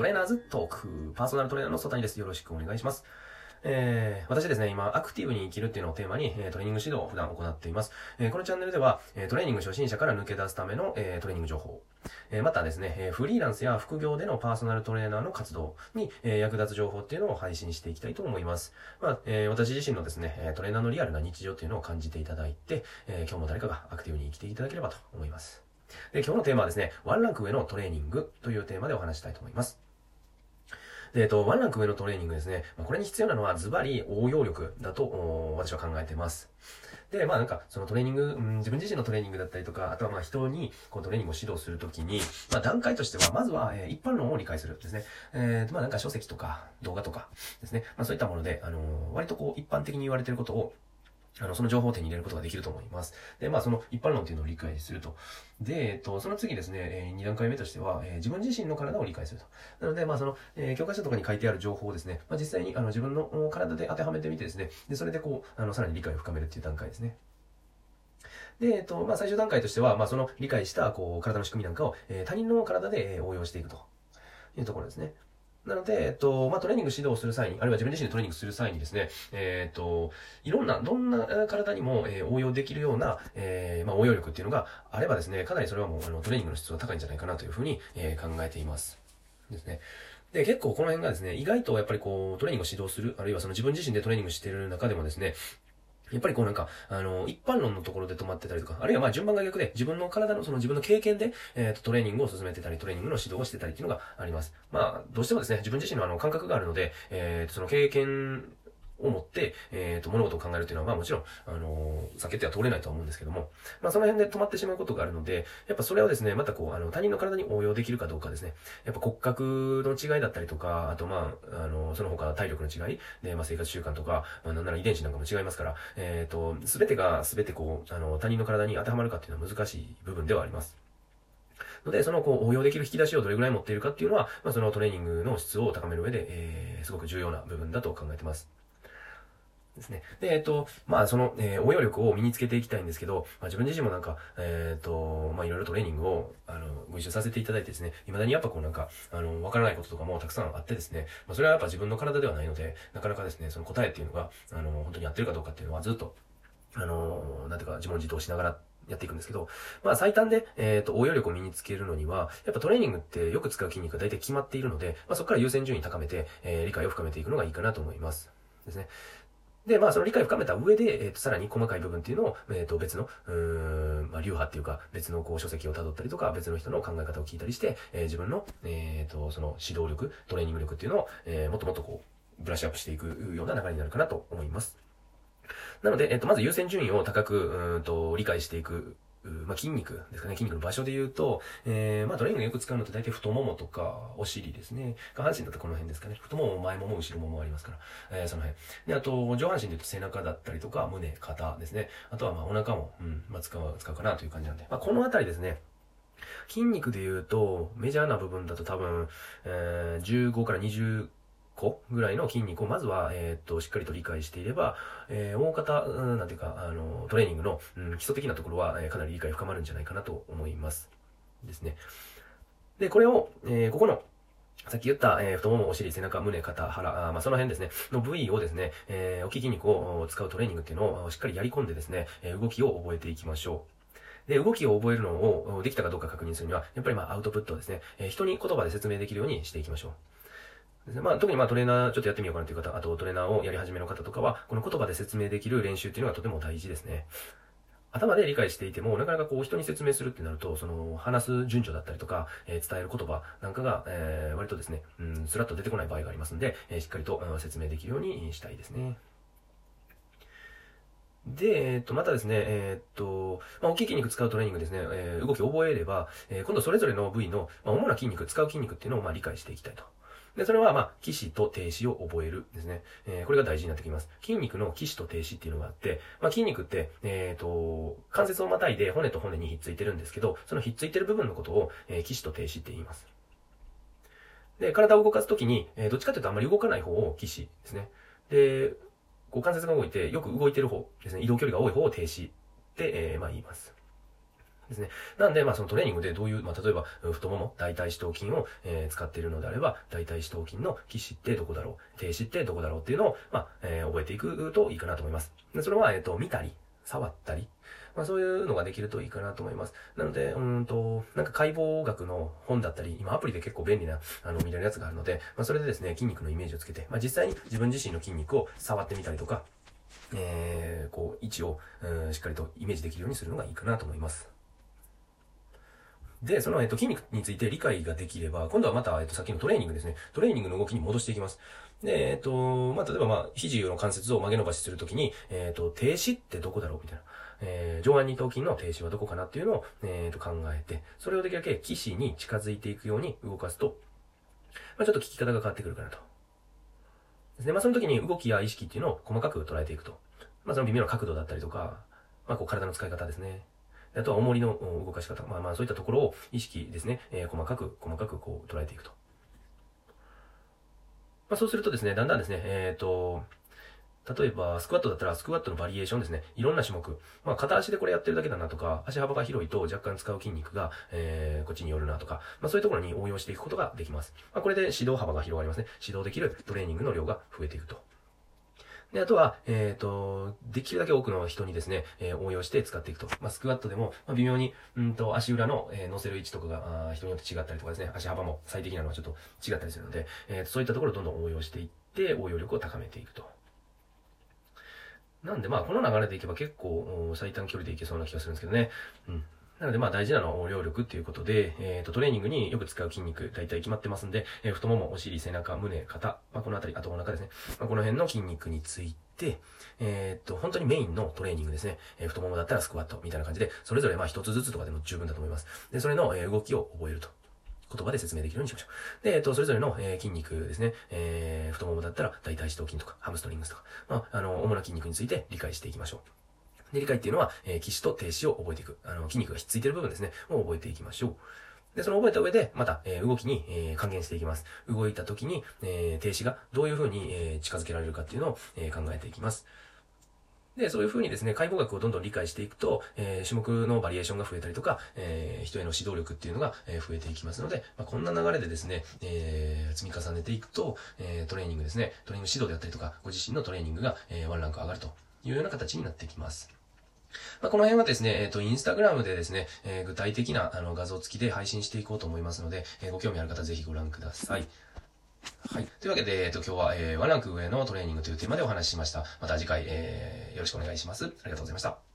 トレーナーズトーク、パーソナルトレーナーの曽谷です。よろしくお願いします。えー、私ですね、今、アクティブに生きるっていうのをテーマに、えー、トレーニング指導を普段行っています。えー、このチャンネルでは、えー、トレーニング初心者から抜け出すための、えー、トレーニング情報、えー、またですね、えー、フリーランスや副業でのパーソナルトレーナーの活動に、えー、役立つ情報っていうのを配信していきたいと思います。まあ、えー、私自身のですね、トレーナーのリアルな日常っていうのを感じていただいて、えー、今日も誰かがアクティブに生きていただければと思います。で、今日のテーマはですね、ワンランク上のトレーニングというテーマでお話したいと思います。で、えっと、ワンランク上のトレーニングですね。まあ、これに必要なのはズバリ応用力だと私は考えてます。で、まあなんか、そのトレーニング、うん、自分自身のトレーニングだったりとか、あとはまあ人にこうトレーニングを指導するときに、まあ段階としては、まずは、えー、一般論を理解するですね。えー、まあなんか書籍とか動画とかですね。まあそういったもので、あのー、割とこう一般的に言われていることをあの、その情報を手に入れることができると思います。で、まあ、その一般論っていうのを理解すると。で、えっと、その次ですね、えー、2段階目としては、えー、自分自身の体を理解すると。なので、まあ、その、えー、教科書とかに書いてある情報をですね、まあ、実際にあの自分の体で当てはめてみてですね、で、それでこう、あの、さらに理解を深めるっていう段階ですね。で、えっと、まあ、最終段階としては、まあ、その理解した、こう、体の仕組みなんかを、えー、他人の体で、え、応用していくというところですね。なので、えっと、まあ、トレーニング指導する際に、あるいは自分自身でトレーニングする際にですね、えっと、いろんな、どんな体にも、えー、応用できるような、えー、まあ、応用力っていうのがあればですね、かなりそれはもう、あの、トレーニングの質が高いんじゃないかなというふうに、えー、考えています。ですね。で、結構この辺がですね、意外とやっぱりこう、トレーニングを指導する、あるいはその自分自身でトレーニングしている中でもですね、やっぱりこうなんか、あの、一般論のところで止まってたりとか、あるいはまあ順番が逆で、自分の体の、その自分の経験で、えっ、ー、と、トレーニングを進めてたり、トレーニングの指導をしてたりっていうのがあります。まあ、どうしてもですね、自分自身のあの、感覚があるので、えっ、ー、と、その経験を持って、えっ、ー、と、物事を考えるというのは、まあもちろん、あのー、避けては通れないとは思うんですけども、まあその辺で止まってしまうことがあるので、やっぱそれをですね、またこう、あの、他人の体に応用できるかどうかですね、やっぱ骨格の違いだったりとか、あとまあ、あの、その他体力の違い、で、まあ生活習慣とか、まあなんなら遺伝子なんかも違いますから、えっ、と、すべてがすべてこう、あの、他人の体に当てはまるかっていうのは難しい部分ではあります。ので、そのこう応用できる引き出しをどれぐらい持っているかっていうのは、まあ、そのトレーニングの質を高める上で、えー、すごく重要な部分だと考えてます。ですね。で、えっと、まあ、その、えー、応用力を身につけていきたいんですけど、まあ、自分自身もなんか、えっ、と、まあ、いろいろトレーニングを、あの、ご一緒させていただいてですね、未だにやっぱこうなんか、あの、わからないこととかもたくさんあってですね、まあ、それはやっぱ自分の体ではないので、なかなかですね、その答えっていうのが、あの、本当にやってるかどうかっていうのはずっと、あの、なんていうか、自問自答しながらやっていくんですけど、まあ最短で、えっ、ー、と、応用力を身につけるのには、やっぱトレーニングってよく使う筋肉が大体決まっているので、まあそこから優先順位高めて、えー、理解を深めていくのがいいかなと思います。ですね。で、まあ、その理解を深めた上で、えっ、ー、と、さらに細かい部分っていうのを、えっ、ー、と、別の、うん、まあ、流派っていうか、別のこう、書籍を辿ったりとか、別の人の考え方を聞いたりして、えー、自分の、えっ、と、その指導力、トレーニング力っていうのを、えもっともっとこう、ブラッシュアップしていくような流れになるかなと思います。なので、えっ、と、まず優先順位を高く、うんと、理解していくまあ、筋肉ですかね、筋肉の場所で言うと、えー、まあ、トレーニングよく使うのって大体太ももとか、お尻ですね。下半身だとこの辺ですかね。太もも、前もも、後ろももありますから、えー、その辺。で、あと、上半身で言うと背中だったりとか、胸、肩ですね。あとは、まあ、お腹も、うん、まあ、使う、使うかなという感じなんで。まあ、このあたりですね。筋肉で言うと、メジャーな部分だと多分、えー、15から20、個ぐらいの筋肉をまずは、えっ、と、しっかりと理解していれば、えー、大方、うん、なんていうか、あの、トレーニングの、うん、基礎的なところは、えー、かなり理解深まるんじゃないかなと思います。ですね。で、これを、えー、ここの、さっき言った、えー、太もも、お尻、背中、胸、肩、腹、あまあ、その辺ですね、の部位をですね、えー、大きい筋肉を使うトレーニングっていうのをしっかりやり込んでですね、え、動きを覚えていきましょう。で、動きを覚えるのをできたかどうか確認するには、やっぱりまあアウトプットをですね、えー、人に言葉で説明できるようにしていきましょう。まあ、特にまあトレーナーちょっとやってみようかなという方、あとトレーナーをやり始めの方とかは、この言葉で説明できる練習っていうのがとても大事ですね。頭で理解していても、なかなかこう人に説明するってなると、その話す順序だったりとか、えー、伝える言葉なんかが、えー、割とですね、うん、スラッと出てこない場合がありますので、えー、しっかりと、うん、説明できるようにしたいですね。で、えっと、またですね、えっと、まあ、大きい筋肉使うトレーニングですね、え、動きを覚えれば、え、今度それぞれの部位の、まあ、主な筋肉、使う筋肉っていうのを、まあ、理解していきたいと。で、それは、まあ、起死と停止を覚えるですね。えー、これが大事になってきます。筋肉の起死と停止っていうのがあって、まあ、筋肉って、えっ、ー、と、関節をまたいで骨と骨にひっついてるんですけど、そのひっついてる部分のことを、えー、起死と停止って言います。で、体を動かすときに、えー、どっちかというとあんまり動かない方を起死ですね。で、こう関節が動いて、よく動いてる方ですね。移動距離が多い方を停止って、えー、まあ言います。ですね。なんで、まあそのトレーニングでどういう、まあ例えば、太もも、大腿四頭筋を、えー、使っているのであれば、大腿四頭筋の起死ってどこだろう、停止ってどこだろうっていうのを、まあ、えー、覚えていくといいかなと思います。でそれは、えっ、ー、と、見たり、触ったり、まあそういうのができるといいかなと思います。なので、うんと、なんか解剖学の本だったり、今アプリで結構便利な、あの、見れるやつがあるので、まあそれでですね、筋肉のイメージをつけて、まあ実際に自分自身の筋肉を触ってみたりとか、えー、こう、位置を、うん、しっかりとイメージできるようにするのがいいかなと思います。で、その、えっと、筋肉について理解ができれば、今度はまた、えっと、さっきのトレーニングですね。トレーニングの動きに戻していきます。で、えっと、まあ、例えば、まあ、肘の関節を曲げ伸ばしするときに、えっと、停止ってどこだろう？みたいな。えー、上腕二頭筋の停止はどこかなっていうのを、えっと、考えて、それをできるだけ騎士に近づいていくように動かすと、まあ、ちょっと聞き方が変わってくるかなと。ですね。まあ、その時に動きや意識っていうのを細かく捉えていくと。まあ、その微妙な角度だったりとか、まあ、こう体の使い方ですね。あとは重りの動かし方。まあまあそういったところを意識ですね、えー、細かく、細かくこう捉えていくと。まあそうするとですね、だんだんですね、えっ、ー、と、例えば、スクワットだったら、スクワットのバリエーションですね。いろんな種目。まあ、片足でこれやってるだけだなとか、足幅が広いと若干使う筋肉が、えー、こっちによるなとか、まあ、そういうところに応用していくことができます。まあ、これで指導幅が広がりますね。指導できるトレーニングの量が増えていくと。で、あとは、えっ、ー、と、できるだけ多くの人にですね、えー、応用して使っていくと。まあ、スクワットでも、まあ、微妙に、うんと、足裏の、えー、乗せる位置とかが、あ人によって違ったりとかですね、足幅も最適なのはちょっと違ったりするので、えー、そういったところをどんどん応用していって、応用力を高めていくと。なんで、まあ、この流れでいけば結構、最短距離でいけそうな気がするんですけどね。うん。なので、まあ大事なのは応用力っていうことで、えっ、ー、と、トレーニングによく使う筋肉、大体決まってますんで、えー、太もも、お尻、背中、胸、肩、まあこのあたり、あとお腹ですね。まあこの辺の筋肉について、えっ、と、本当にメインのトレーニングですね。えー、太ももだったらスクワットみたいな感じで、それぞれまあ一つずつとかでも十分だと思います。で、それの、え動きを覚えると。言葉で説明できるようにしましょう。で、えっ、と、それぞれの、えー、筋肉ですね。えー、太ももだったら大腿四頭筋とか、ハムストリングスとか、まあ、あの、主な筋肉について理解していきましょう。で、理解っていうのは、えー、起死と停止を覚えていく。あの、筋肉がひっついてる部分ですね。を覚えていきましょう。で、その覚えた上で、また、えー、動きに、えー、還元していきます。動いた時に、えー、停止がどういう風に、えー、近づけられるかっていうのを、えー、考えていきます。で、そういう風にですね、解剖学をどんどん理解していくと、えー、種目のバリエーションが増えたりとか、えー、人への指導力っていうのが、えー、増えていきますので、まあ、こんな流れでですね、えー、積み重ねていくと、えー、トレーニングですね、トレーニング指導であったりとか、ご自身のトレーニングが、えー、ワンランク上がるというような形になってきます。まあ、この辺はですね、えっ、ー、と、インスタグラムでですね、えー、具体的なあの画像付きで配信していこうと思いますので、えー、ご興味ある方ぜひご覧ください。はい。というわけで、えっ、と、今日は、えー、ワンランク上のトレーニングというテーマでお話ししました。また次回、えー、よろしくお願いします。ありがとうございました。